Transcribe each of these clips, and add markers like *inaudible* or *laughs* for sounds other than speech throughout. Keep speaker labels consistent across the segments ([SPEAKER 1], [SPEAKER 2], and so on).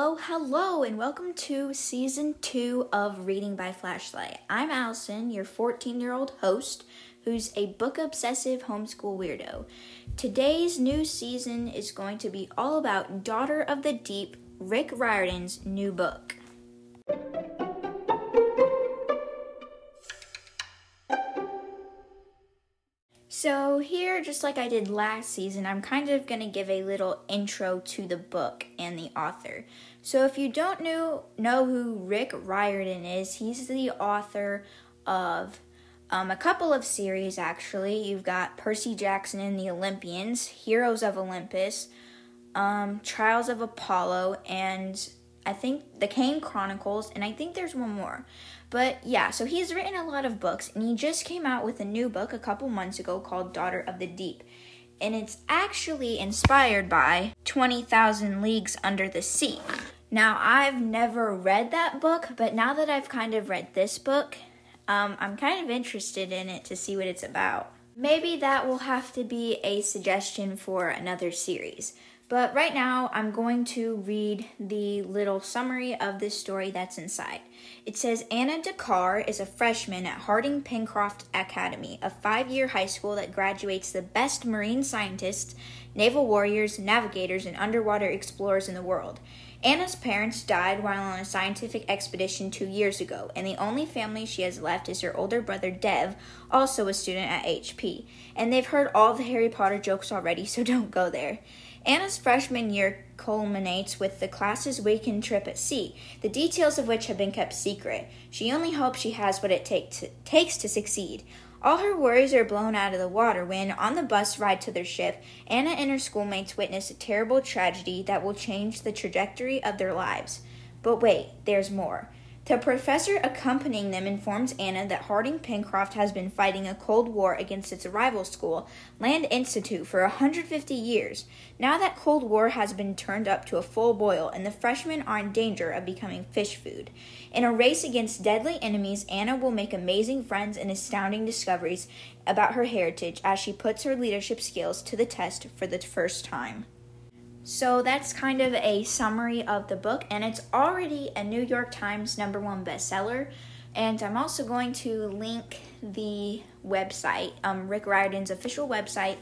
[SPEAKER 1] Hello, hello, and welcome to season two of Reading by Flashlight. I'm Allison, your 14 year old host, who's a book obsessive homeschool weirdo. Today's new season is going to be all about Daughter of the Deep, Rick Riordan's new book. So, here, just like I did last season, I'm kind of going to give a little intro to the book and the author. So, if you don't know, know who Rick Riordan is, he's the author of um, a couple of series, actually. You've got Percy Jackson and the Olympians, Heroes of Olympus, um, Trials of Apollo, and I think The Kane Chronicles, and I think there's one more. But yeah, so he's written a lot of books, and he just came out with a new book a couple months ago called Daughter of the Deep. And it's actually inspired by 20,000 Leagues Under the Sea. Now, I've never read that book, but now that I've kind of read this book, um, I'm kind of interested in it to see what it's about. Maybe that will have to be a suggestion for another series. But right now, I'm going to read the little summary of this story that's inside. It says Anna Dakkar is a freshman at Harding Pencroft Academy, a five year high school that graduates the best marine scientists, naval warriors, navigators, and underwater explorers in the world. Anna's parents died while on a scientific expedition two years ago, and the only family she has left is her older brother Dev, also a student at HP. And they've heard all the Harry Potter jokes already, so *laughs* don't go there. Anna's freshman year culminates with the class's weekend trip at sea, the details of which have been kept secret. She only hopes she has what it take to, takes to succeed. All her worries are blown out of the water when, on the bus ride to their ship, Anna and her schoolmates witness a terrible tragedy that will change the trajectory of their lives. But wait, there's more. The professor accompanying them informs Anna that Harding Pencroft has been fighting a Cold War against its rival school, Land Institute, for 150 years. Now that Cold War has been turned up to a full boil, and the freshmen are in danger of becoming fish food. In a race against deadly enemies, Anna will make amazing friends and astounding discoveries about her heritage as she puts her leadership skills to the test for the first time. So that's kind of a summary of the book, and it's already a New York Times number one bestseller. And I'm also going to link the website, um, Rick Riordan's official website,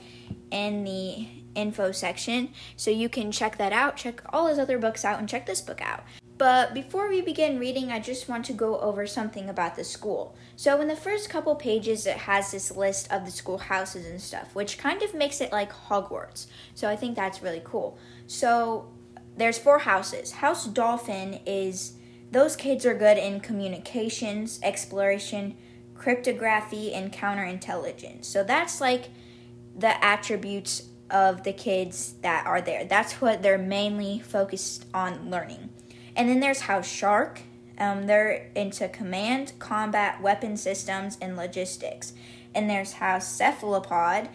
[SPEAKER 1] in the info section. So you can check that out, check all his other books out, and check this book out. But before we begin reading, I just want to go over something about the school. So, in the first couple pages, it has this list of the school houses and stuff, which kind of makes it like Hogwarts. So, I think that's really cool. So, there's four houses. House Dolphin is those kids are good in communications, exploration, cryptography, and counterintelligence. So, that's like the attributes of the kids that are there. That's what they're mainly focused on learning. And then there's House Shark. Um, they're into command, combat, weapon systems, and logistics. And there's House Cephalopod,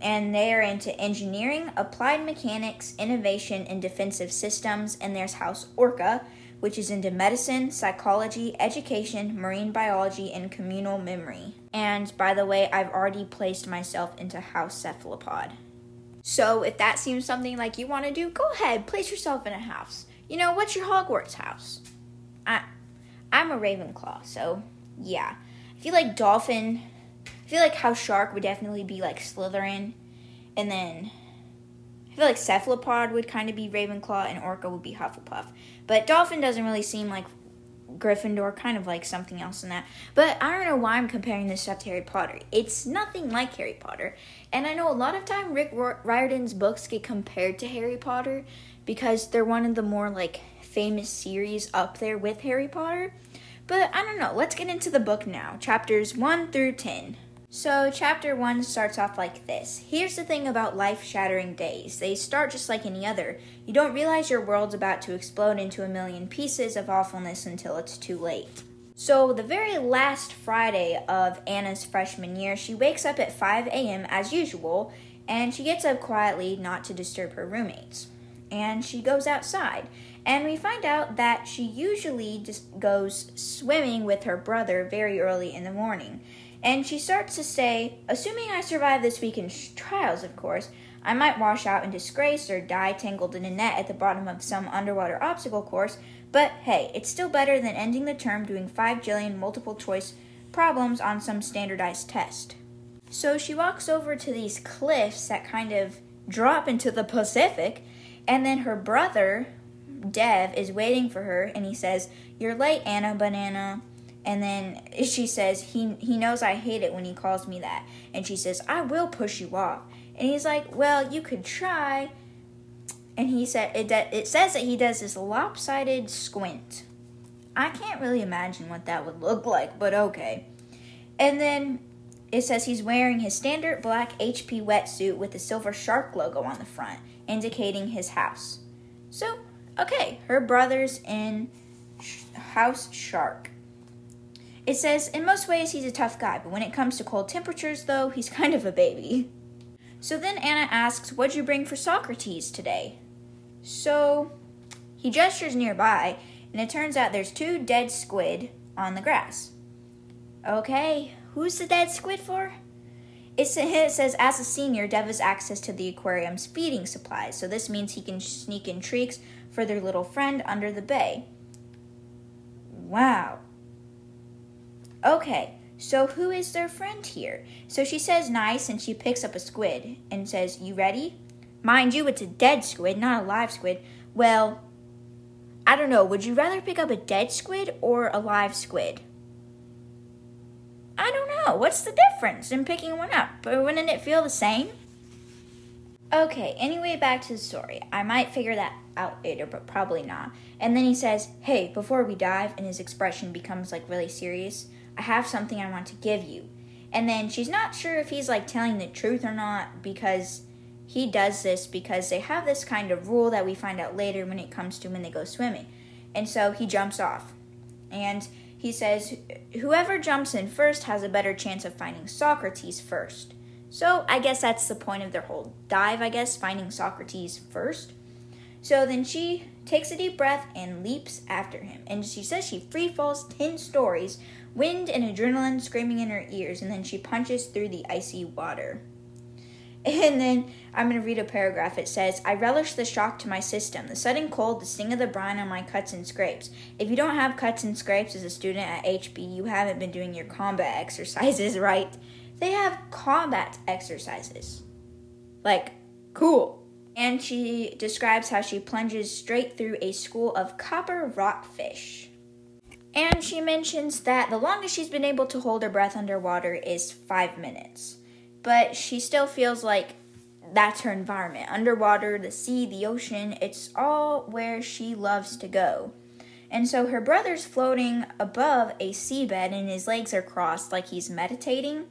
[SPEAKER 1] and they are into engineering, applied mechanics, innovation, and defensive systems. And there's House Orca, which is into medicine, psychology, education, marine biology, and communal memory. And by the way, I've already placed myself into House Cephalopod. So if that seems something like you want to do, go ahead, place yourself in a house. You know, what's your Hogwarts house? I, I'm a Ravenclaw, so yeah. I feel like Dolphin. I feel like House Shark would definitely be like Slytherin, and then I feel like Cephalopod would kind of be Ravenclaw, and Orca would be Hufflepuff. But Dolphin doesn't really seem like Gryffindor, kind of like something else in that. But I don't know why I'm comparing this stuff to Harry Potter. It's nothing like Harry Potter. And I know a lot of time Rick Riordan's books get compared to Harry Potter because they're one of the more like famous series up there with Harry Potter. But I don't know, let's get into the book now. Chapters 1 through 10. So, chapter 1 starts off like this. Here's the thing about life shattering days they start just like any other. You don't realize your world's about to explode into a million pieces of awfulness until it's too late. So, the very last Friday of Anna's freshman year, she wakes up at 5 a.m. as usual, and she gets up quietly not to disturb her roommates and she goes outside. And we find out that she usually just goes swimming with her brother very early in the morning. And she starts to say, Assuming I survive this week weekend's trials, of course, I might wash out in disgrace or die tangled in a net at the bottom of some underwater obstacle course, but hey, it's still better than ending the term doing 5 jillion multiple choice problems on some standardized test. So she walks over to these cliffs that kind of drop into the Pacific, and then her brother, Dev, is waiting for her, and he says, You're late, Anna Banana. And then she says, he, he knows I hate it when he calls me that. And she says, I will push you off. And he's like, Well, you could try. And he said, It, it says that he does this lopsided squint. I can't really imagine what that would look like, but okay. And then it says he's wearing his standard black HP wetsuit with the silver shark logo on the front, indicating his house. So, okay, her brother's in House Shark. It says, in most ways, he's a tough guy, but when it comes to cold temperatures, though, he's *laughs* kind of a baby. So then Anna asks, What'd you bring for Socrates today? So he gestures nearby, and it turns out there's two dead squid on the grass. Okay, who's the dead squid for? It says, as a senior, Dev has access to the aquarium's feeding supplies, so this means he can sneak in treats for their little friend under the bay. Wow. Okay, so who is their friend here? So she says nice and she picks up a squid and says, You ready? Mind you, it's a dead squid, not a live squid. Well, I don't know. Would you rather pick up a dead squid or a live squid? I don't know. What's the difference in picking one up? But Wouldn't it feel the same? Okay, anyway, back to the story. I might figure that out later, but probably not. And then he says, Hey, before we dive, and his expression becomes like really serious. I have something I want to give you. And then she's not sure if he's like telling the truth or not because he does this because they have this kind of rule that we find out later when it comes to when they go swimming. And so he jumps off. And he says, Whoever jumps in first has a better chance of finding Socrates first. So I guess that's the point of their whole dive, I guess, finding Socrates first. So then she takes a deep breath and leaps after him. And she says she free falls 10 stories wind and adrenaline screaming in her ears, and then she punches through the icy water. And then I'm going to read a paragraph. It says, I relish the shock to my system, the sudden cold, the sting of the brine on my cuts and scrapes. If you don't have cuts and scrapes as a student at HP, you haven't been doing your combat exercises *laughs* right. They have combat exercises. Like, cool. And she describes how she plunges straight through a school of copper rockfish. And she mentions that the longest she's been able to hold her breath underwater is five minutes. But she still feels like that's her environment. Underwater, the sea, the ocean, it's all where she loves to go. And so her brother's floating above a seabed and his legs are crossed like he's meditating.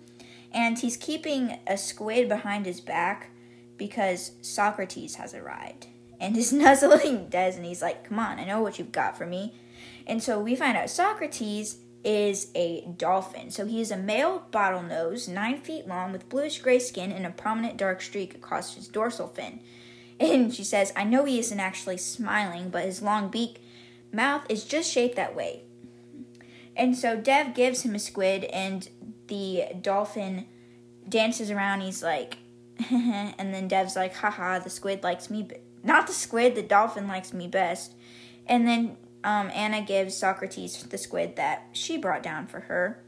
[SPEAKER 1] And he's keeping a squid behind his back because Socrates has arrived. And is *laughs* nuzzling Dev and he's like, Come on, I know what you've got for me. And so we find out Socrates is a dolphin. So he is a male bottlenose, nine feet long, with bluish gray skin and a prominent dark streak across his dorsal fin. And she says, I know he isn't actually smiling, but his long beak mouth is just shaped that way. And so Dev gives him a squid, and the dolphin dances around. He's like, *laughs* and then Dev's like, haha, the squid likes me. Be-. Not the squid, the dolphin likes me best. And then um, Anna gives Socrates the squid that she brought down for her.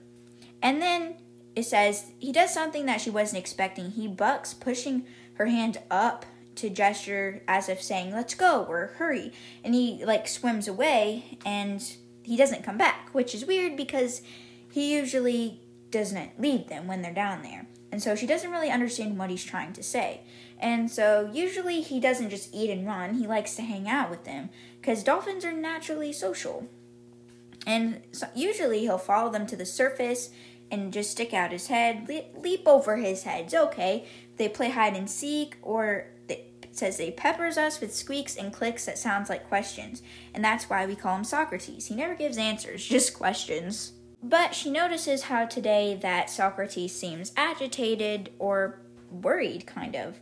[SPEAKER 1] And then it says he does something that she wasn't expecting. He bucks, pushing her hand up to gesture as if saying, Let's go, or hurry. And he like swims away and he doesn't come back, which is weird because he usually doesn't leave them when they're down there. And so she doesn't really understand what he's trying to say. And so usually he doesn't just eat and run, he likes to hang out with them because dolphins are naturally social. And so usually he'll follow them to the surface and just stick out his head, leap over his heads. Okay, they play hide and seek, or it says they peppers us with squeaks and clicks that sounds like questions, and that's why we call him Socrates. He never gives answers, *laughs* just questions. But she notices how today that Socrates seems agitated or worried, kind of.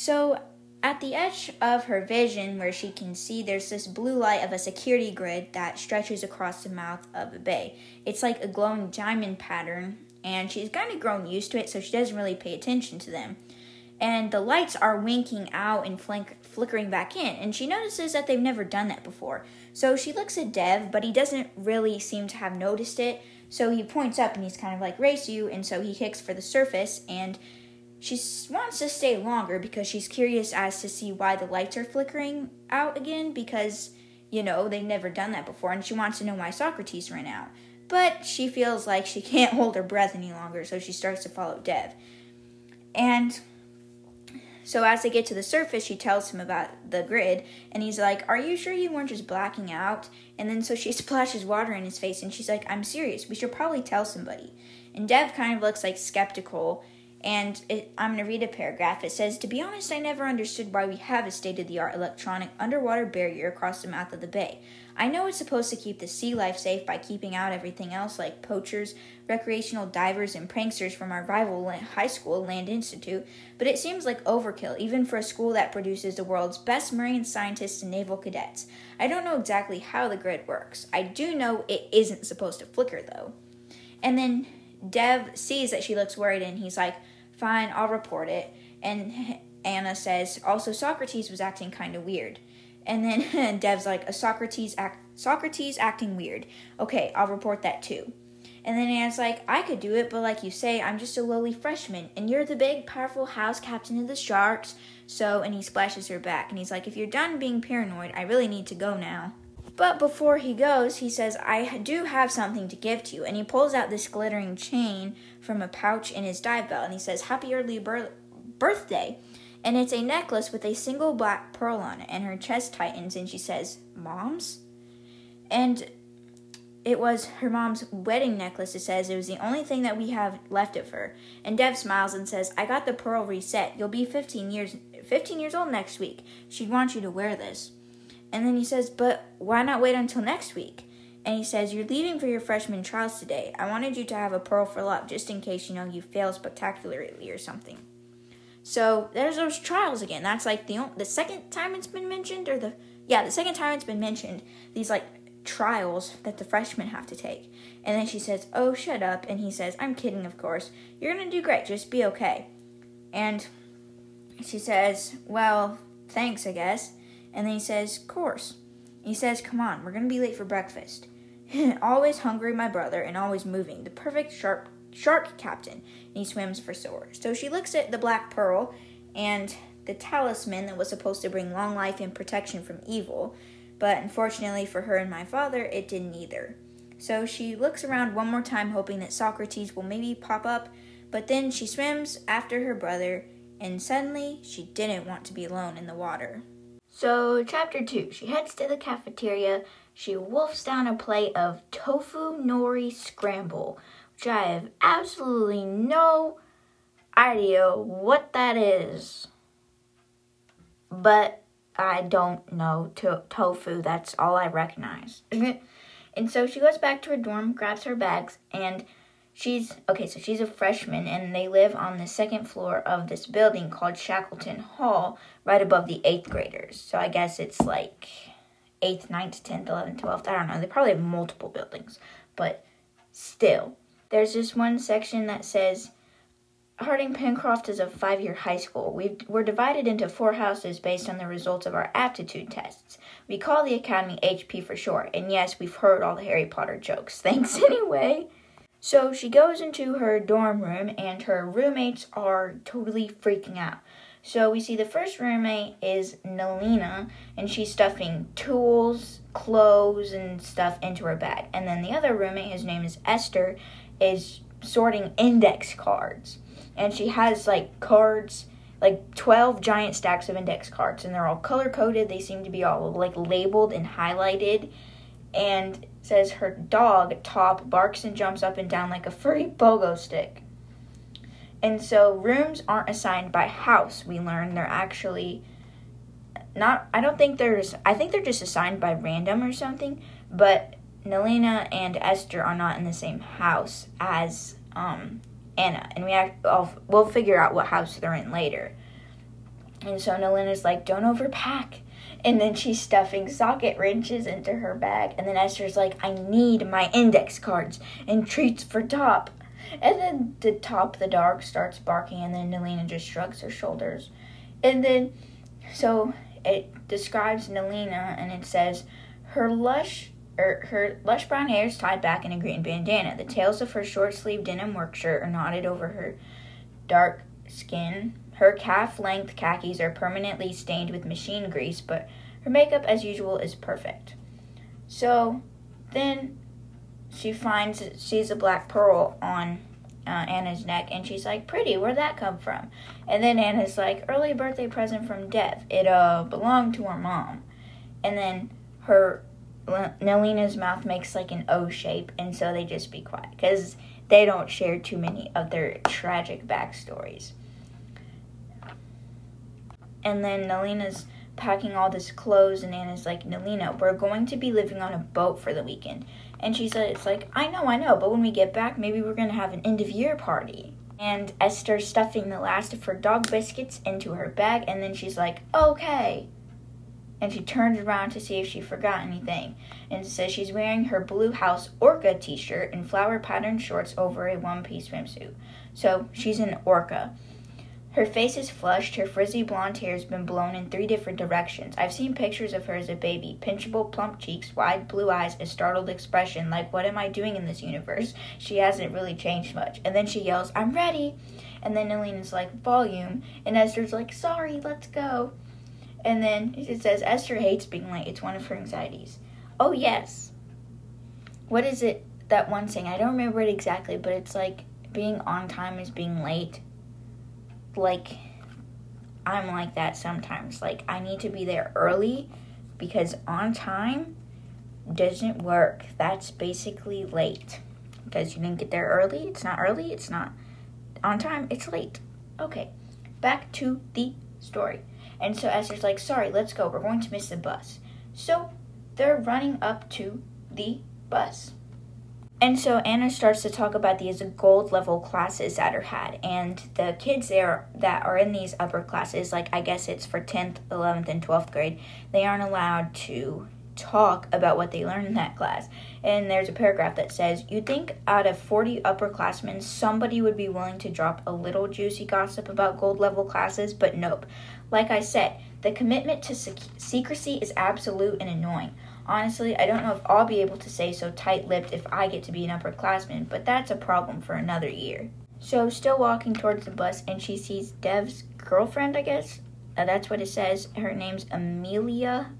[SPEAKER 1] So at the edge of her vision, where she can see, there's this blue light of a security grid that stretches across the mouth of a bay. It's like a glowing diamond pattern, and she's kind of grown used to it, so she doesn't really pay attention to them. and the lights are winking out and flink- flickering back in. And she notices that they've never done that before. So she looks at Dev, but he doesn't really seem to have noticed it. So he points up and he's kind of like, Race you. And so he kicks for the surface. And she wants to stay longer because she's curious as to see why the lights are flickering out again because, you know, they've never done that before. And she wants to know why Socrates ran out. But she feels like she *laughs* can't hold her breath any longer. So she starts to follow Dev. And so as they get to the surface, she tells him about the grid, and he's like, "Are you sure you weren't just blacking out?" And then so she *laughs* splashes water in his face, and she's like, "I'm serious. We should probably tell somebody." And Dev kind of looks like skeptical, and it, I'm going to read a paragraph. It says, To be honest, I never understood why we have a state of the art electronic underwater barrier across the mouth of the bay. I know it's supposed to keep the sea life safe by keeping out everything else like poachers, recreational divers, and pranksters from our rival high school, Land Institute, but it seems like overkill, even for a school that produces the world's best marine scientists and naval cadets. I don't know exactly how the grid works. I do know it isn't supposed to flicker, though. And then Dev sees that she looks worried, and he's like, Fine, I'll report it. And *laughs* Anna says, also Socrates was acting kind of weird. And then *laughs* Dev's like, a Socrates act Socrates acting weird. Okay, I'll report that too. And then Anna's like, I could do it, but like you say, I'm just a lowly freshman, and you're the big, powerful house captain of the Sharks. So, and he splashes her back, and he's like, if you're done being paranoid, I really need to go now. But before he goes, he says, I do have something to give to you. And he pulls out this glittering chain from a pouch in his dive belt and he says, Happy early bir- birthday. And it's a necklace with a single black pearl on it. And her chest tightens and she says, Mom's? And it was her mom's wedding necklace, it says. It was the only thing that we have left of her. And Dev smiles and says, I got the pearl reset. You'll be 15 years 15 years old next week. She'd want you to wear this. And then he says, But why not wait until next week? And he says, You're leaving for your freshman trials today. I wanted you to have a pearl for luck just in case you know you fail spectacularly or something. So there's those trials again. That's like the the second time it's been mentioned, or the yeah, the second time it's been mentioned. These like trials that the freshmen have to take. And then she says, "Oh, shut up." And he says, "I'm kidding, of course. You're gonna do great. Just be okay." And she says, "Well, thanks, I guess." And then he says, Course. He says, Come on, we're going to be late for breakfast. *laughs* always hungry, my brother, and always moving. The perfect sharp shark captain. And he swims for sore. So she looks at the black pearl and the talisman that was supposed to bring long life and protection from evil. But unfortunately for her and my father, it didn't either. So she looks around one more time, hoping that Socrates will maybe pop up. But then she swims after her brother, and suddenly she didn't want to be alone in the water. So, chapter 2 she heads to the cafeteria. She wolfs down a plate of tofu nori scramble, which I have absolutely no idea what that is. But I don't know to- tofu, that's all I recognize. *laughs* and so she goes back to her dorm, grabs her bags, and She's okay, so she's a freshman and they live on the second floor of this building called Shackleton Hall, right above the eighth graders. So I guess it's like 8th, 9th, 10th, 11th, 12th. I don't know. They probably have multiple buildings, but still. There's this one section that says Harding Pencroft is a five year high school. we are divided into four houses based on the results of our aptitude tests. We call the academy HP for short, and yes, we've heard all the Harry Potter jokes. *laughs* Thanks anyway. So she goes into her dorm room, and her roommates are totally freaking out. So we see the first roommate is Nalina, and she's stuffing tools, clothes, and stuff into her bag. And then the other roommate, his name is Esther, is sorting index cards. And she has like cards, like 12 giant stacks of index cards, and they're all color coded. They seem to be all like labeled and highlighted. And says her dog, Top, barks and jumps up and down like a furry bogo stick. And so rooms aren't assigned by house. We learn they're actually not I don't think there's I think they're just assigned by random or something, but Nelina and Esther are not in the same house as um, Anna, and we act, I'll, we'll figure out what house they're in later. And so Nelina's like, "Don't overpack." And then she's stuffing socket wrenches into her bag and then esther's like i need my index cards and treats for top And then the top the dog starts barking, and then Nalina just shrugs her shoulders. And then, so it describes Nalina, and it says, her lush er, her lush brown hair is tied back in a green bandana. The tails of her short sleeved denim work shirt are knotted over her dark skin. Her calf length khakis are permanently stained with machine grease, but her makeup, as usual, is perfect. So then she finds she's a black pearl on uh, Anna's neck, and she's like, "Pretty, where'd that come from?" And then Anna's like, "Early birthday present from Dev. It uh belonged to her mom." And then her Nalina's mouth makes like an O shape, and so they just be quiet because they don't share too many of their tragic backstories. And then Nalina's packing all this clothes, and Anna's like, Nalina, we're going to be living on a boat for the weekend. And she said, It's like, I know, I know, but when we get back, maybe we're to have an end of year party. And Esther's stuffing the last of her dog biscuits into her bag, and then she's like, Okay. And she turns around to see if she forgot anything, and says she's wearing her Blue House Orca t shirt and flower patterned shorts over a one piece swimsuit. So she's an orca. Her face is flushed, her frizzy blonde hair has been blown in three different directions. I've seen pictures of her as a baby pinchable, plump cheeks, wide blue eyes, a startled expression like, What am I doing in this universe? She hasn't really changed much. And then she yells, I'm ready. And then Nalina's like, Volume. And Esther's like, Sorry, let's go. And then it says, Esther hates being late. It's one of her anxieties. Oh, yes. What is it, that one saying? I don't remember it exactly, but it's like being on time is being late like I'm like that sometimes. Like I need to be there early because on time doesn't work. That's basically late. Because you didn't get there early, it's not early, it's not on time, it's late. Okay. Back to the story. And so Esther's like, sorry, let's go. We're going to miss the bus. So they're running up to the bus. And so Anna starts to talk about these gold level classes that are had, and the kids there that are in these upper classes, like I guess it's for 10th, 11th, and 12th grade, they aren't allowed to talk about what they learned in that class. And there's a paragraph that says, You'd think out of 40 upperclassmen, somebody would be willing to drop a little juicy gossip about gold level classes, but nope. Like I said, the commitment to sec- secrecy is absolute and annoying. Honestly, I don't know if I'll be able to stay so tight lipped if I get to be an upperclassman, but that's a problem for another year. So, still walking towards the bus, and she sees Dev's girlfriend, I guess. Uh, that's what it says. Her name's Amelia.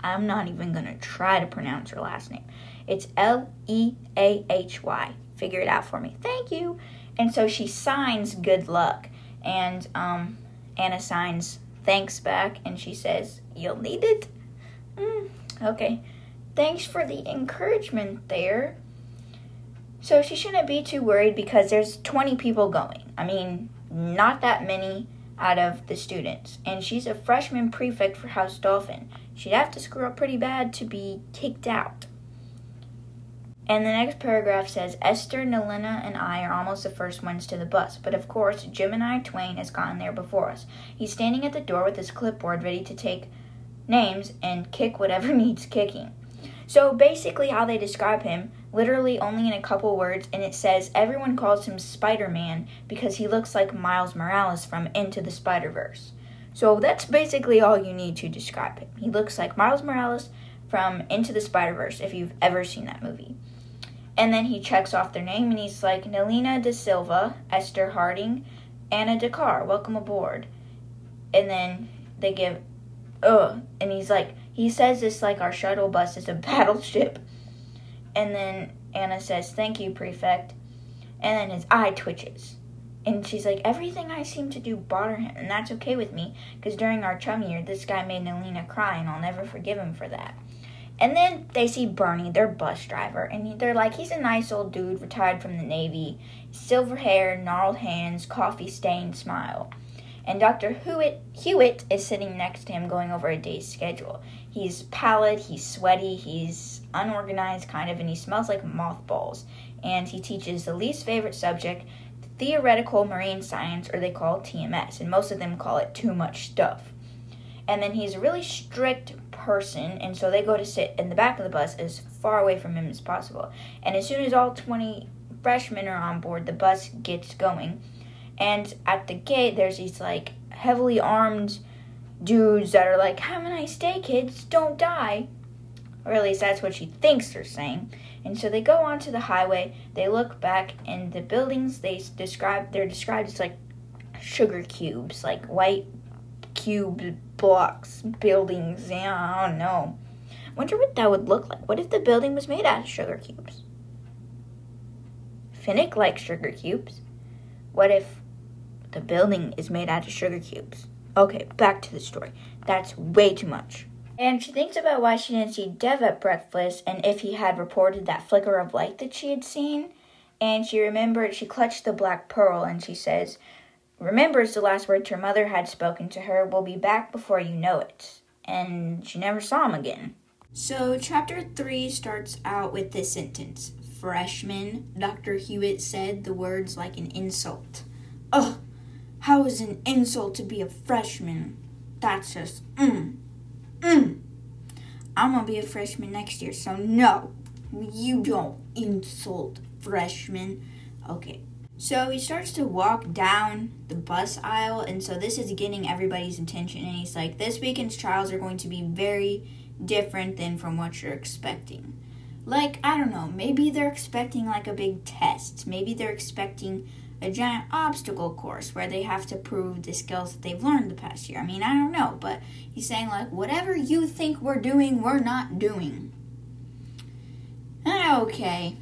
[SPEAKER 1] I'm not even to try to pronounce her last name. It's L E A H Y. Figure it out for me. Thank you. And so she signs good luck. And um, Anna signs thanks back, and she says, You'll need it. Mm, Okay. Thanks for the encouragement there. So she shouldn't be too worried because there's 20 people going. I mean, not that many out of the students. And she's a freshman prefect for House Dolphin. She'd have to screw up pretty bad to be kicked out. And the next paragraph says Esther, Nalina, and I are almost the first ones to the bus, but of course, Gemini Twain has gotten there before us. He's standing at the door with his clipboard ready to take names and kick whatever *laughs* needs kicking. So basically, how they describe him, literally only in a couple words, and it says everyone calls him Spider Man because he looks like Miles Morales from Into the Spider Verse. So that's basically all you need to describe him. He looks like Miles Morales from Into the Spider Verse, if you've ever seen that movie. And then he checks off their name and he's like Nalina De Silva, Esther Harding, Anna Dakkar, welcome aboard. And then they give ugh. And he's like, he says this like our shuttle bus is a *laughs* battleship. And then Anna says, thank you, prefect. And then his eye twitches. And she's like, everything I seem to do bother him, and that's okay with me, because during our chum year, this guy made Nalina cry, and I'll never forgive him for that. And then they see Bernie, their bus driver, and they're like, he's a nice old dude, retired from the Navy, silver hair, gnarled hands, coffee stained smile and Dr. Hewitt, Hewitt is sitting next to him going over a day's schedule. He's pallid, he's sweaty, he's unorganized kind of, and he smells like mothballs. And he teaches the least favorite subject, theoretical marine science, or they call it TMS, and most of them call it too much stuff. And then he's a really strict person, and so they go to sit in the back of the bus as far away from him as possible. And as soon as all 20 freshmen are on board, the bus gets going. And at the gate, there's these like heavily armed dudes that are like, Have a nice day, kids, don't die. Or at least that's what she thinks they're saying. And so they go onto the highway, they look back, and the buildings they describe, they're described as like sugar cubes, like white cube blocks, buildings. Yeah, I don't know. Wonder what that would look like. What if the building was made out of sugar cubes? Finnick likes sugar cubes. What if the building is made out of sugar cubes? Okay, back to the story. That's way too much. And she thinks about why she didn't see Dev at breakfast and if he had reported that flicker of light that she had seen. And she remembered, she clutched the black pearl and she says, remembers the last words her mother had spoken to her, We'll be back before you know it. And she never saw him again. So, chapter 3 starts out with this sentence Freshman, Dr. Hewitt said the words like an insult. Ugh, how is an insult to be a freshman? That's just, mm, mm. I'm gonna be a freshman next year, so no, you don't insult freshmen. Okay, so he starts to walk down the bus aisle, and so this is getting everybody's attention. And he's like, This weekend's trials are going to be very different than from what you're expecting. Like, I don't know, maybe they're expecting like a big test. Maybe they're expecting a giant obstacle course where they have to prove the skills that they've learned the past year. I mean, I don't know, but he's saying, like, whatever you think we're doing, we're not doing. Ah, okay.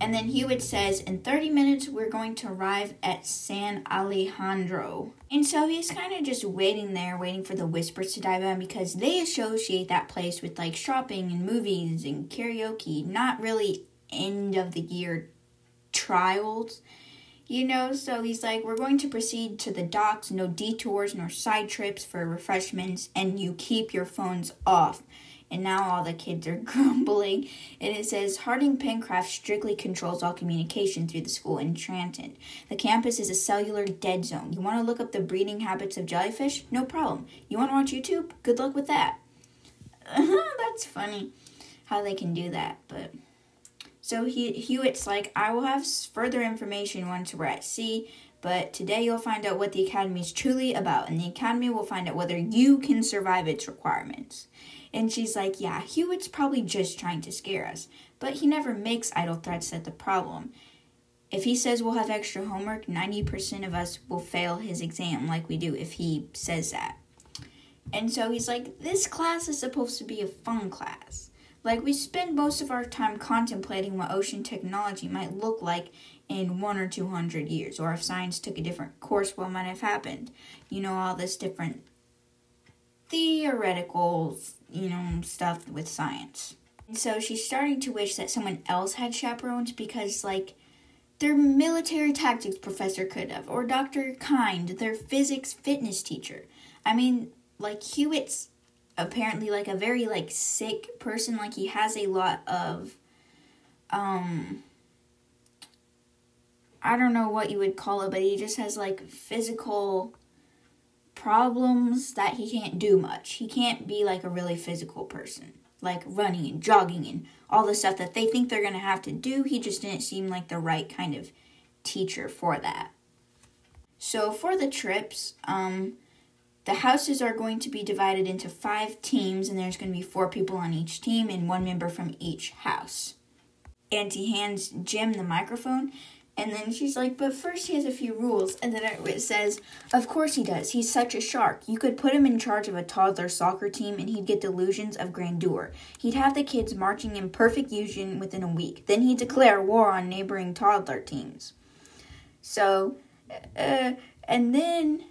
[SPEAKER 1] And then Hewitt says, in 30 minutes, we're going to arrive at San Alejandro. And so he's kind of just waiting there, waiting for the whispers to die down because they associate that place with like shopping and movies and karaoke, not really end of the year trials. You know, so he's like, we're going to proceed to the docks, no detours nor side trips for refreshments, and you keep your phones off and now all the kids are *laughs* grumbling. And it says Harding Pencroft strictly controls all communication through the school intranet. The campus is a cellular dead zone. You want to look up the breeding habits of jellyfish? No problem. You want to watch YouTube? Good luck with that. *laughs* That's funny how they can do that, but. So he, Hewitt's like, I will have further information once we're at sea, but today you'll find out what the Academy is truly about, and the Academy will find out whether you can survive its requirements. And she's like, Yeah, Hewitt's probably just trying to scare us, but he never makes idle threats at the problem. If he says we'll have extra homework, 90% of us will fail his exam like we do if he says that. And so he's like, This class is supposed to be a fun class. Like, we spend most of our time contemplating what ocean technology might look like in one or two hundred years, or if science took a different course, what might have happened. You know, all this different theoretical, you know, stuff with science. And so she's starting to wish that someone else had chaperones because, like, their military tactics professor could have, or Dr. Kind, their physics fitness teacher. I mean, like, Hewitt's apparently, like, a very, like, sick person. Like, he has a lot of, um, I don't know what you would call it, but he just has, like, physical problems that he can't do much. He can't be like a really physical person, like running and jogging and all the stuff that they think they're going to have to do. He just didn't seem like the right kind of teacher for that. So for the trips, um, the houses are going to be divided into five teams, and there's going to be four people on each team and one member from each house. And he hands Jim the microphone and then she's like, but first he has a few rules. And then it says, of course he does. He's such a shark. You could put him in charge of a toddler soccer team and he'd get delusions of grandeur. He'd have the kids marching in perfect union within a week. Then he'd declare war on neighboring toddler teams. So, uh, and then,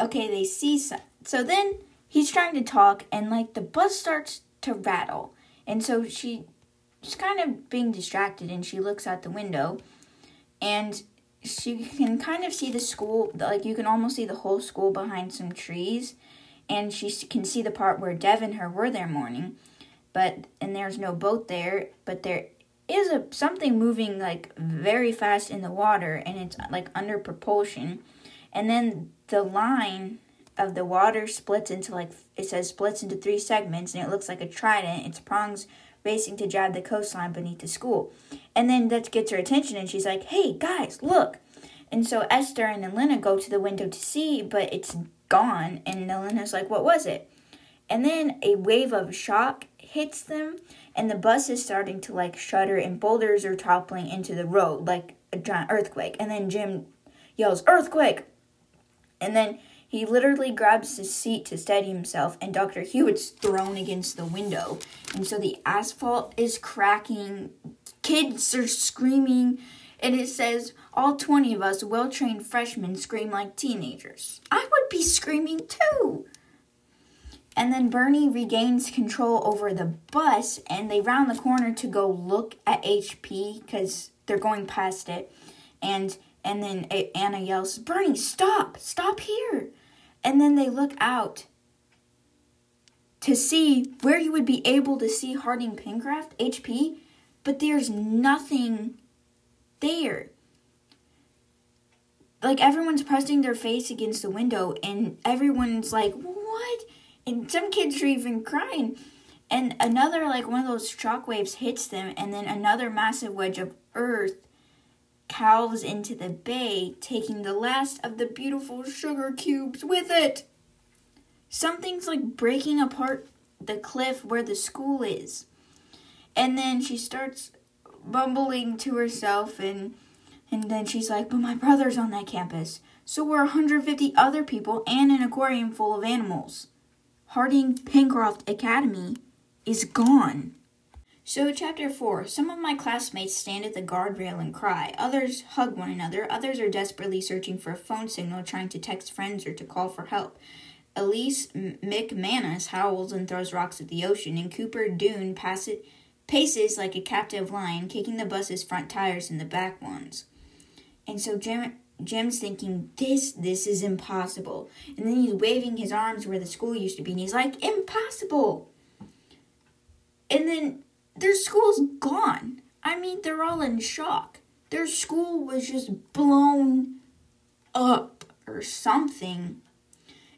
[SPEAKER 1] okay, they see some. So then he's trying to talk and like the bus starts to rattle. And so she, she's kind of being distracted and she looks out the window and she can kind of see the school like you can almost see the whole school behind some trees and she can see the part where dev and her were there morning but and there's no boat there but there is a something moving like very fast in the water and it's like under propulsion and then the line of the water splits into like it says splits into three segments and it looks like a trident its prongs racing to jab the coastline beneath the school. And then that gets her attention, and she's like, hey, guys, look. And so Esther and Nalina go to the window to see, but it's gone. And Nalina's like, what was it? And then a wave of shock hits them, and the bus is starting to like shudder, and boulders are toppling into the road like a giant earthquake. And then Jim yells, Earthquake! And then he literally grabs his seat to steady himself, and Dr. Hewitt's thrown against the window. And so the asphalt is cracking, kids are screaming, and it says, All 20 of us well trained freshmen scream like teenagers. I would be screaming too. And then Bernie regains control over the bus, and they round the corner to go look at HP because they're going past it. And and then Anna yells, Bernie, stop! Stop here! and then they look out to see where you would be able to see Harding Pencroft, HP, but there's nothing there. Like everyone's pressing their face against the window, and everyone's like, What? And some kids are even crying. And another, like one of those shockwaves hits them, and then another massive wedge of earth calves into the bay, taking the last of the beautiful sugar cubes with it. Something's like breaking apart the cliff where the school is. And then she starts bumbling to herself and and then she's like, "But my brother's on that campus. So we're 150 other people and an aquarium full of animals. Harding Pencroft Academy is gone." So, chapter 4 Some of my classmates stand at the guardrail and cry. Others hug one another. Others are desperately searching for a phone signal, trying to text friends or to call for help. Elise McManus howls and throws rocks at the ocean, and Cooper Dune passes, paces like a captive lion, kicking the bus's front tires and the back ones. And so Jim, Jim's thinking, this, this is impossible. And then he's waving his arms where the school used to be, and he's like, impossible! And then their school's gone. I mean, they're all in shock. Their school was just blown up or something.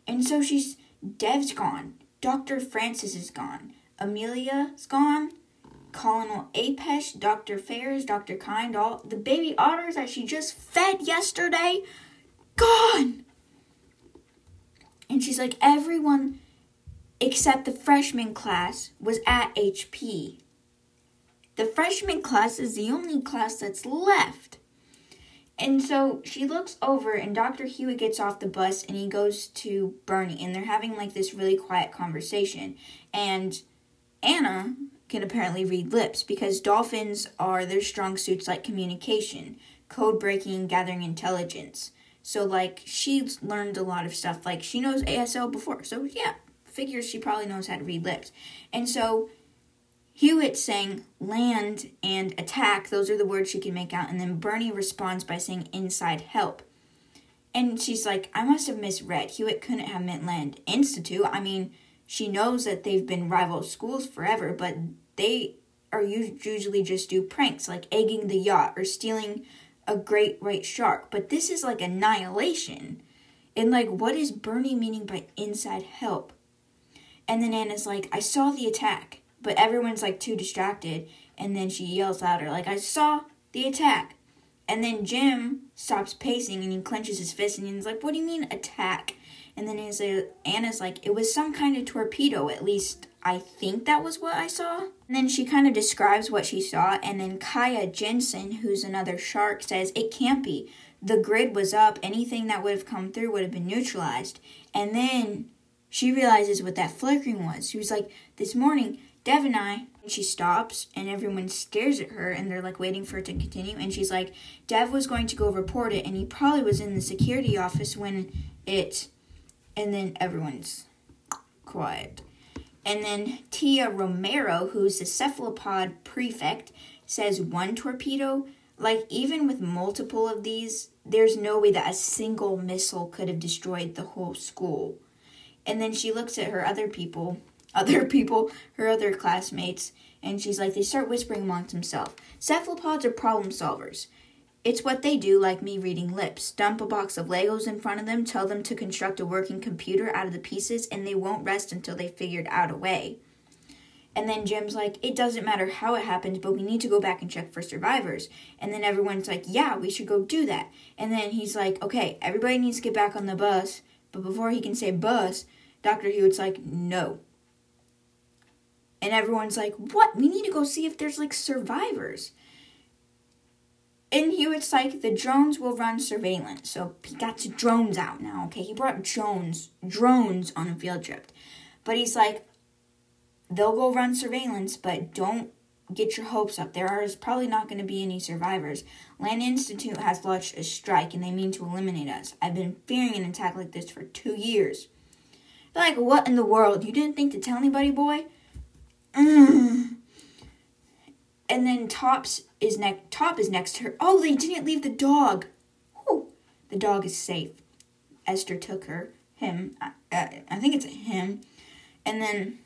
[SPEAKER 1] And so she's, Dev's gone. Dr. Francis is gone. Amelia's gone. Colonel Apesh, Dr. Fairs, Dr. Kind, all the baby otters that she just fed yesterday, gone. And she's like, everyone except the freshman class was at HP. The freshman class is the only class that's left. And so she looks over, and Dr. Hewitt gets off the bus and he goes to Bernie, and they're having like this really quiet conversation. And Anna can apparently read lips because dolphins are their strong suits like communication, code breaking, gathering intelligence. So, like, she's learned a lot of stuff. Like, she knows ASL before. So, yeah, figures she probably knows how to read lips. And so Hewitt saying land and attack, those are the words she can make out, and then Bernie responds by saying inside help. And she's like, I must have misread. Hewitt couldn't have meant land institute. I mean, she knows that they've been rival schools forever, but they are usually just do pranks like egging the yacht or stealing a great white shark. But this is like annihilation. And like, what is Bernie meaning by inside help? And then Anna's like, I saw the attack but everyone's like too distracted and then she yells louder like i saw the attack. And then jim stops pacing and he clenches his fist and he's like what do you mean attack? And then he's like, anna's like it was some kind of torpedo at least i think that was what i saw. And then she kind of describes what she saw and then kiya jensen who's another shark says it can't be. The grid was up. Anything that would have come through would have been neutralized. And then she realizes what that flickering was. She was like this morning Dev and I, she stops and everyone stares at her and they're like waiting for it to continue. And she's like, Dev was going to go report it and he probably was in the security office when it. And then everyone's quiet. And then Tia Romero, who's the cephalopod prefect, says one torpedo. Like, even with multiple of these, there's no way that a single missile could have destroyed the whole school. And then she looks at her other people other *laughs* people, her other classmates, and she's like, they start whispering amongst themselves. Cephalopods are problem solvers. It's what they do, like me reading lips. Dump a box of Legos in front of them, tell them to construct a working computer out of the pieces, and they won't rest until they figured out a way. And then Jim's like, it doesn't matter how it happens, but we need to go back and check for survivors. And then everyone's like, yeah, we should go do that. And then he's like, okay, everybody needs to get back on the bus. But before he can say bus, Dr. Hewitt's like, no. And everyone's like, what? We need to go see if there's like survivors. And Hewitt's like, the drones will run surveillance. So he got the drones out now, okay? He brought drones, drones on a field trip. But he's like, they'll go run surveillance, but don't get your hopes up. There is probably not going to be any survivors. Land Institute has launched a strike and they mean to eliminate us. I've been fearing an attack like this for two years. They're like, what in the world? You didn't think to tell anybody, boy? *clears throat* And then Tops is next. Top is next to her. Oh, they didn't leave the dog. Oh, the dog is safe. Esther took her, him. Uh, I think it's him. And then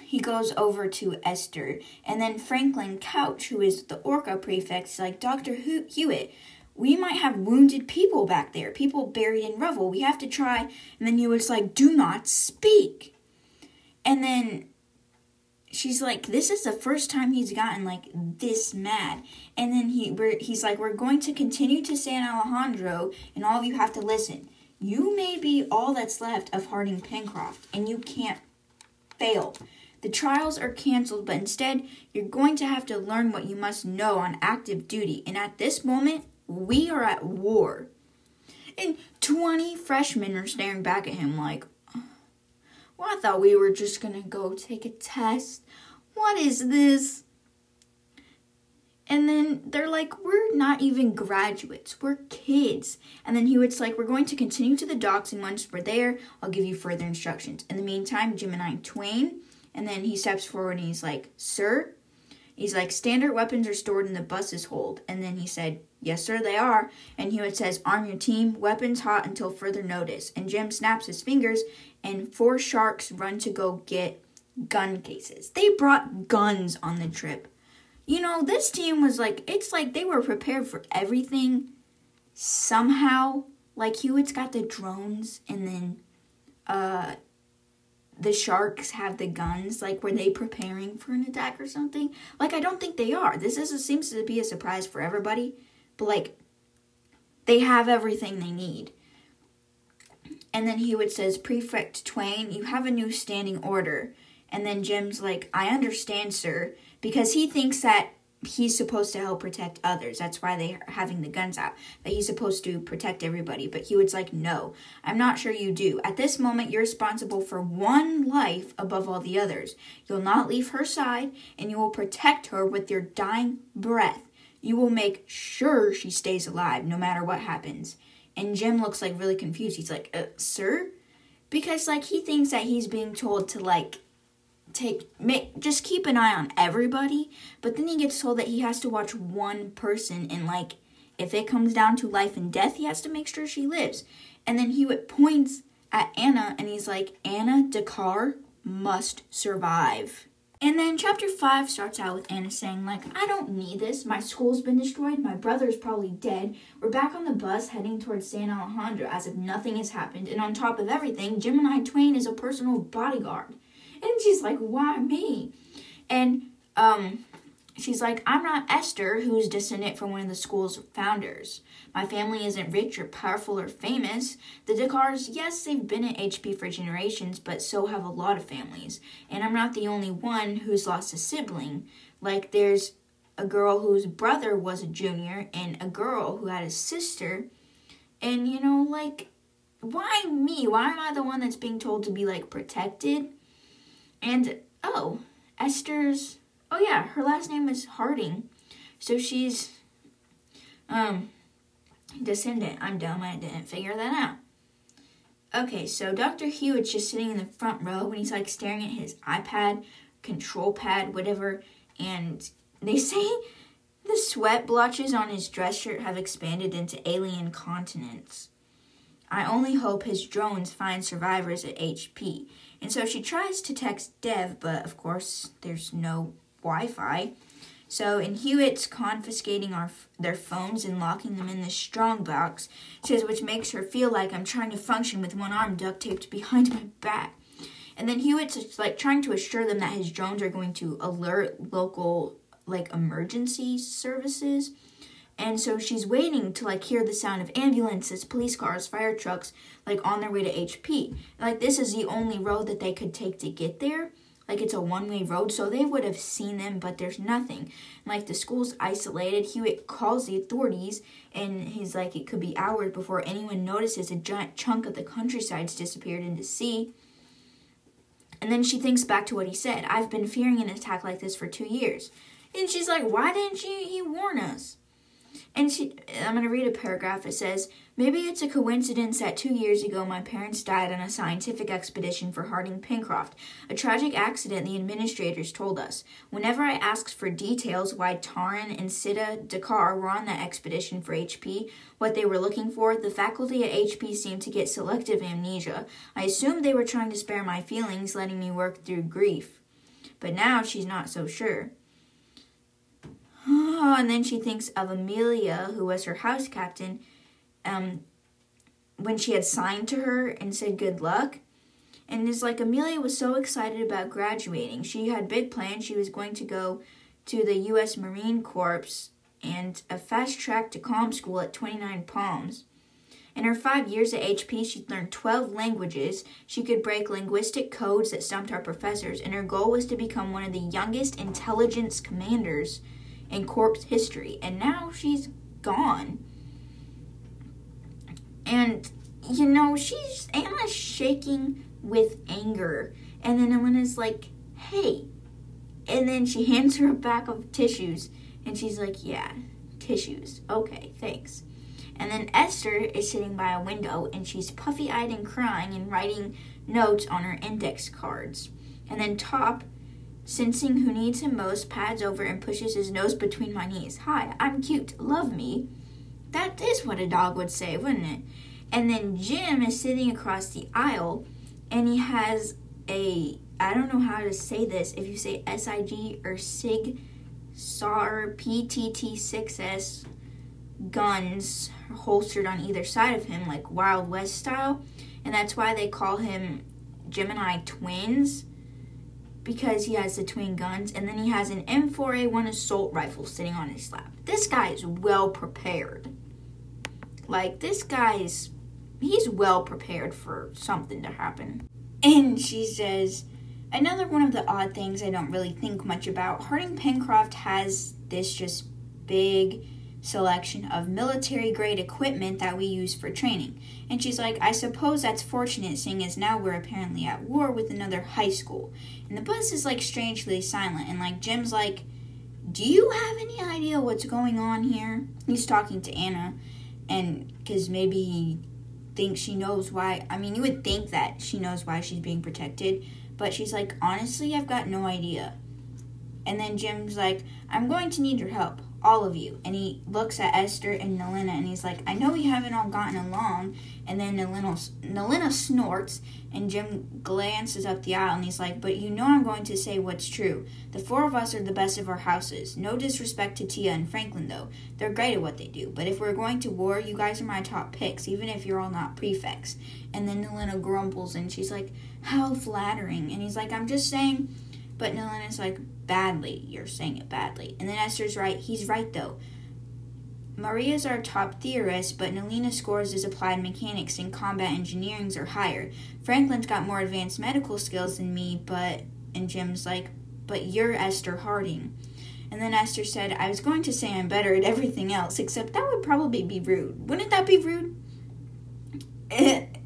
[SPEAKER 1] he goes over to Esther. And then Franklin Couch, who is the Orca prefect, is like, Dr. Hewitt, we might have wounded people back there, people buried in rubble. We have to try. And then Hewitt's like, do not speak. And then she's like, this is the first time he's gotten like this mad. And then he he's like, we're going to continue to San Alejandro, and all of you have to listen. You may be all that's left of Harding Pencroft, and you can't fail. The trials are canceled, but instead, you're going to have to learn what you must know on active duty. And at this moment, we are at war. And 20 freshmen are staring back at him like, well, I thought we were just gonna go take a test. What is this? And then they're like, we're not even graduates, we're kids. And then Hewitt's like, we're going to continue to the docks, and once we're there, I'll give you further instructions. In the meantime, Gemini Twain, and then he steps forward and he's like, sir, he's like, standard weapons are stored in the bus's hold. And then he said, yes, sir, they are. And Hewitt says, arm your team, weapons hot until further notice. And Jim snaps his fingers, and four sharks run to go get gun cases. They brought guns on the trip. You know, this team was like, it's like they were prepared for everything somehow. Like Hewitt's got the drones, and then uh, the sharks have the guns. Like, were they preparing for an attack or something? Like, I don't think they are. This is seems to be a surprise for everybody, but like, they have everything they need. And then Hewitt says, Prefect Twain, you have a new standing order. And then Jim's like, I understand, sir, because he thinks that he's supposed to help protect others. That's why they're having the guns out. That he's supposed to protect everybody. But Hewitt's like, no, I'm not sure you do. At this moment, you're responsible for one life above all the others. You'll not leave her side, and you will protect her with your dying breath. You will make sure she stays alive, no matter what happens. And Jim looks like really confused. He's like, uh, sir? Because like he thinks that he's being told to like take make just keep an eye on everybody, but then he gets told that he has to watch one person and like if it comes down to life and death, he has to make sure she lives. And then Hewitt points at Anna and he's like, Anna Dakkar must survive. And then chapter 5 starts out with Anna saying, like, I don't need this. My school's been destroyed. My brother's probably dead. We're back on the bus heading towards San Alejandro as if nothing has happened. And on top of everything, Gemini Twain is a personal bodyguard. And she's like, why me? And um, she's like, I'm not Esther, who's descendant from one of the school's founders. My family isn't rich or powerful or famous. The Dakkars, yes, they've been at HP for generations, but so have a lot of families. And I'm not the only one who's lost a sibling. Like, there's a girl whose brother was a junior and a girl who had a sister. And, you know, like, why me? Why am I the one that's being told to be, like, protected? And, oh, Esther's, oh yeah, her last name is Harding. So she's, um, descendant. I'm dumb. I didn't figure that out. Okay, so Dr. Hewitt's just sitting in the front row and he's like staring at his iPad, control pad, whatever, and they *laughs* say the sweat blotches on his dress shirt have expanded into alien continents. I only hope his drones find survivors at HP. And so she tries to text Dev, but of course there's no Wi Fi. So, in Hewitt's confiscating our their phones and locking them in this strong box, says which makes her feel like I'm trying to function with one arm duct taped behind my back. And then Hewitt's like trying to assure them that his drones are going to alert local like emergency services. And so she's waiting to like hear the sound of ambulances, police cars, fire trucks like on their way to HP. Like this is the only road that they could take to get there. Like it's a one-way road, so they would have seen them, but there's nothing. Like the school's isolated. Hewitt calls the authorities, and he's like, it could be hours before anyone notices a giant chunk of the countryside's disappeared into sea. And then she thinks back to what he said. I've been fearing an attack like this for two years. And she's like, why didn't you, you warn us? And she, I'm going to read a paragraph. It says, Maybe it's a coincidence that two years ago my parents died on a scientific expedition for Harding Pencroft, a tragic accident the administrators told us. Whenever I asked for details why Taran and Sita Dakkar were on that expedition for HP, what they were looking for, the faculty at HP seemed to get selective amnesia. I assumed they were trying to spare my feelings, letting me work through grief. But now she's not so sure. Oh, and then she thinks of Amelia, who was her house captain, um, when she had signed to her and said good luck. And it's like Amelia was so excited about graduating. She had big plans. She was going to go to the U.S. Marine Corps and a fast track to comm school at 29 Palms. In her five years at HP, she'd learned 12 languages. She could break linguistic codes that stumped our professors, and her goal was to become one of the youngest intelligence commanders in Corps history, and now she's gone. And you know, she's Anna's shaking with anger, and then Elena's like, "Hey," and then she hands her a pack of tissues, and she's like, "Yeah, tissues. Okay, thanks." And then Esther is sitting by a window, and she's puffy-eyed and crying and writing notes on her index cards. And then Top Sensing who needs him most, pads over and pushes his nose between my knees. Hi, I'm cute. Love me. That is what a dog would say, wouldn't it? And then Jim is sitting across the aisle and he has a I don't know how to say this. If you say SIG or SIG SAR PTT6S guns holstered on either side of him, like Wild West style. And that's why they call him Gemini twins because he has the twin guns, and then he has an M4A1 assault rifle sitting on his lap. This guy is well prepared. Like, this guy is, He's well prepared for something to happen. And she says, another one of the odd things I don't really think much about Harding Pencroft has this just big selection of military grade equipment that we use for training. And she's like, I suppose that's fortunate seeing as now we're apparently at war with another high school. And the bus is like strangely silent, and like Jim's like, Do you have any idea what's going on here? He's talking to Anna, and because maybe he thinks she knows why. I mean, you would think that she knows why she's being protected, but she's like, Honestly, I've got no idea. And then Jim's like, I'm going to need your help all of you. And he looks at Esther and Nalina and he's like, I know we haven't all gotten along. And then Nalina, Nalina snorts and Jim glances up the aisle and he's like, But you know I'm going to say what's true. The four of us are the best of our houses. No disrespect to Tia and Franklin, though. They're great at what they do. But if we're going to war, you guys are my top picks, even if you're all not prefects. And then Nalina grumbles and she's like, How flattering. And he's like, I'm just saying. But Nalina's like, badly. You're saying it badly. And then Esther's right. He's right, though. Maria's our top theorist, but Nalina's scores as applied mechanics and combat engineering's are higher. Franklin's got more advanced medical skills than me, but. And Jim's like, but you're Esther Harding. And then Esther said, I was going to say I'm better at everything else, except that would probably be rude. Wouldn't that be rude? *laughs*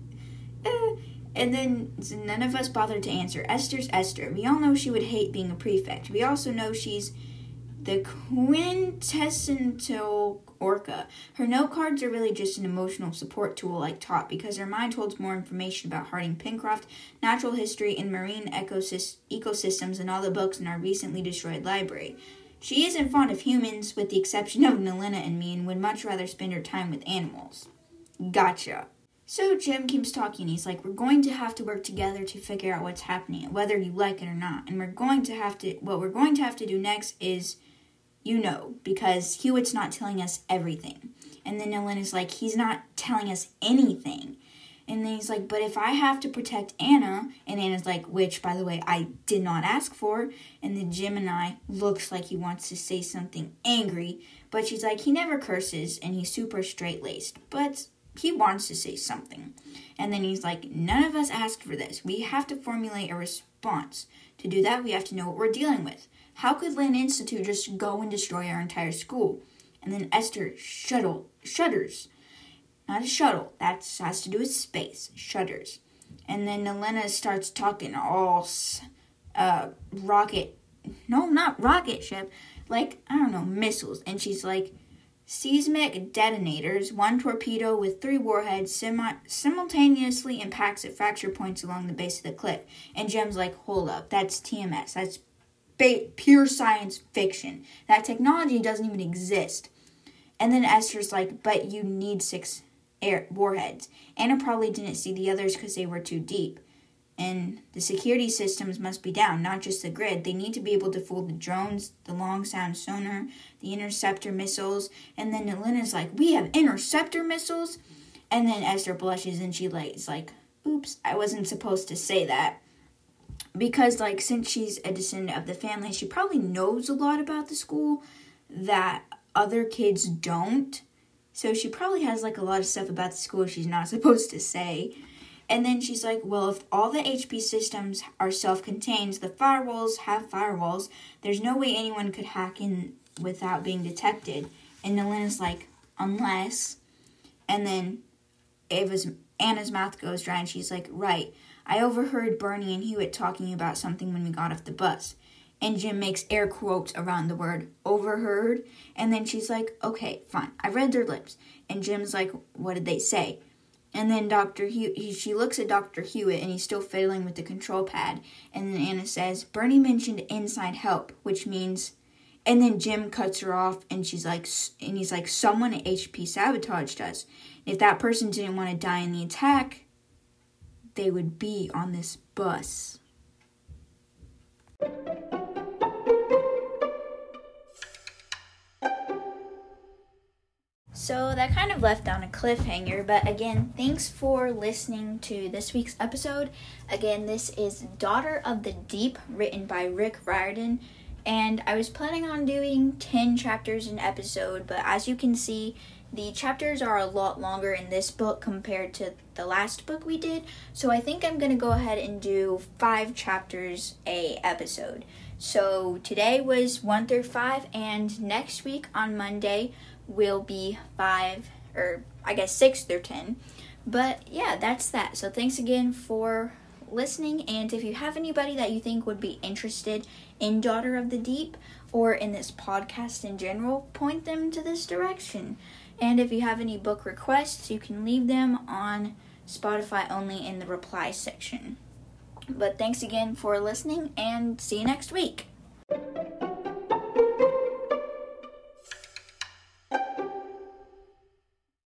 [SPEAKER 1] And then none of us bothered to answer. Esther's Esther. We all know she would hate being a prefect. We also know she's the quintessential orca. Her note cards are really just an emotional support tool like Top because her mind holds more information about Harding Pencroft, natural history, and marine ecosystems than all the books in our recently destroyed library. She isn't fond of humans, with the exception of Nalina and me, and would much rather spend her time with animals. Gotcha. So Jim keeps talking. He's like, We're going to have to work together to figure out what's happening, whether you like it or not. And we're going to have to, what we're going to have to do next is, you know, because Hewitt's not telling us everything. And then Ellen is like, He's not telling us anything. And then he's like, but if I have to protect Anna, and Anna's like, which, by the way, I did not ask for. And the Gemini looks like he wants to say something angry, but she's like, he never curses and he's super straight laced, but he wants to say something. And then he's like, none of us asked for this. We have to formulate a response. To do that, we have to know what we're dealing with. How could Land Institute just go and destroy our entire school? And then Esther shuttle, shudders not a shuttle. That has to do with space. Shutters. And then Elena starts talking all uh, rocket. No, not rocket ship. Like, I don't know, missiles. And she's like, seismic detonators, one torpedo with three warheads simi- simultaneously impacts at fracture points along the base of the cliff. And Jem's like, hold up, that's TMS. That's ba- pure science fiction. That technology doesn't even exist. And then Esther's like, but you need six air warheads. Anna probably didn't see the others because they were too deep. And the security systems must be down, not just the grid. They need to be able to fool the drones, the long sound sonar, the interceptor missiles. And then Elena's like, We have interceptor missiles? And then Esther blushes and she like, is like, Oops, I wasn't supposed to say that. Because, like, since she's a descendant of the family, she probably knows a lot about the school that other kids don't. So she probably has like a lot of stuff about the school she's not *laughs* supposed to say. And then she's like, well, if all the HP systems are self contained, the firewalls have firewalls, there's no way anyone could hack in without being detected. And Nalina's like, unless. And then Ava's Anna's mouth goes dry and she's like, right. I overheard Bernie and Hewitt talking about something when we got off the bus and Jim makes air quotes around the word overheard. And then she's like, okay, fine. I read their lips. And Jim's like, what did they say? And then Dr. Hew- she looks at Dr. Hewitt and he's still fiddling with the control pad. And then Anna says, Bernie mentioned inside help, which means. And then Jim cuts her off and she's like, and he's like, someone at HP sabotaged us. If that person didn't want to die in the attack, they would be on this bus. So that kind of left on a cliffhanger, but again, thanks for listening to this week's episode. Again, this is Daughter of the Deep, written by Rick Riordan, and I was planning on doing 10 chapters an episode, but as you can see, the chapters are a lot longer in this book compared to the last book we did, so I think I'm gonna go ahead and do five chapters a episode. So today was one through five, and next week on Monday will be five, or I guess six through ten. But yeah, that's that. So thanks again for listening. And if you have anybody that you think would be interested in Daughter of the Deep or in this podcast in general, point them to this direction. And if you have any book requests, you can leave them on Spotify only in the reply section. But thanks again for listening and see you next week.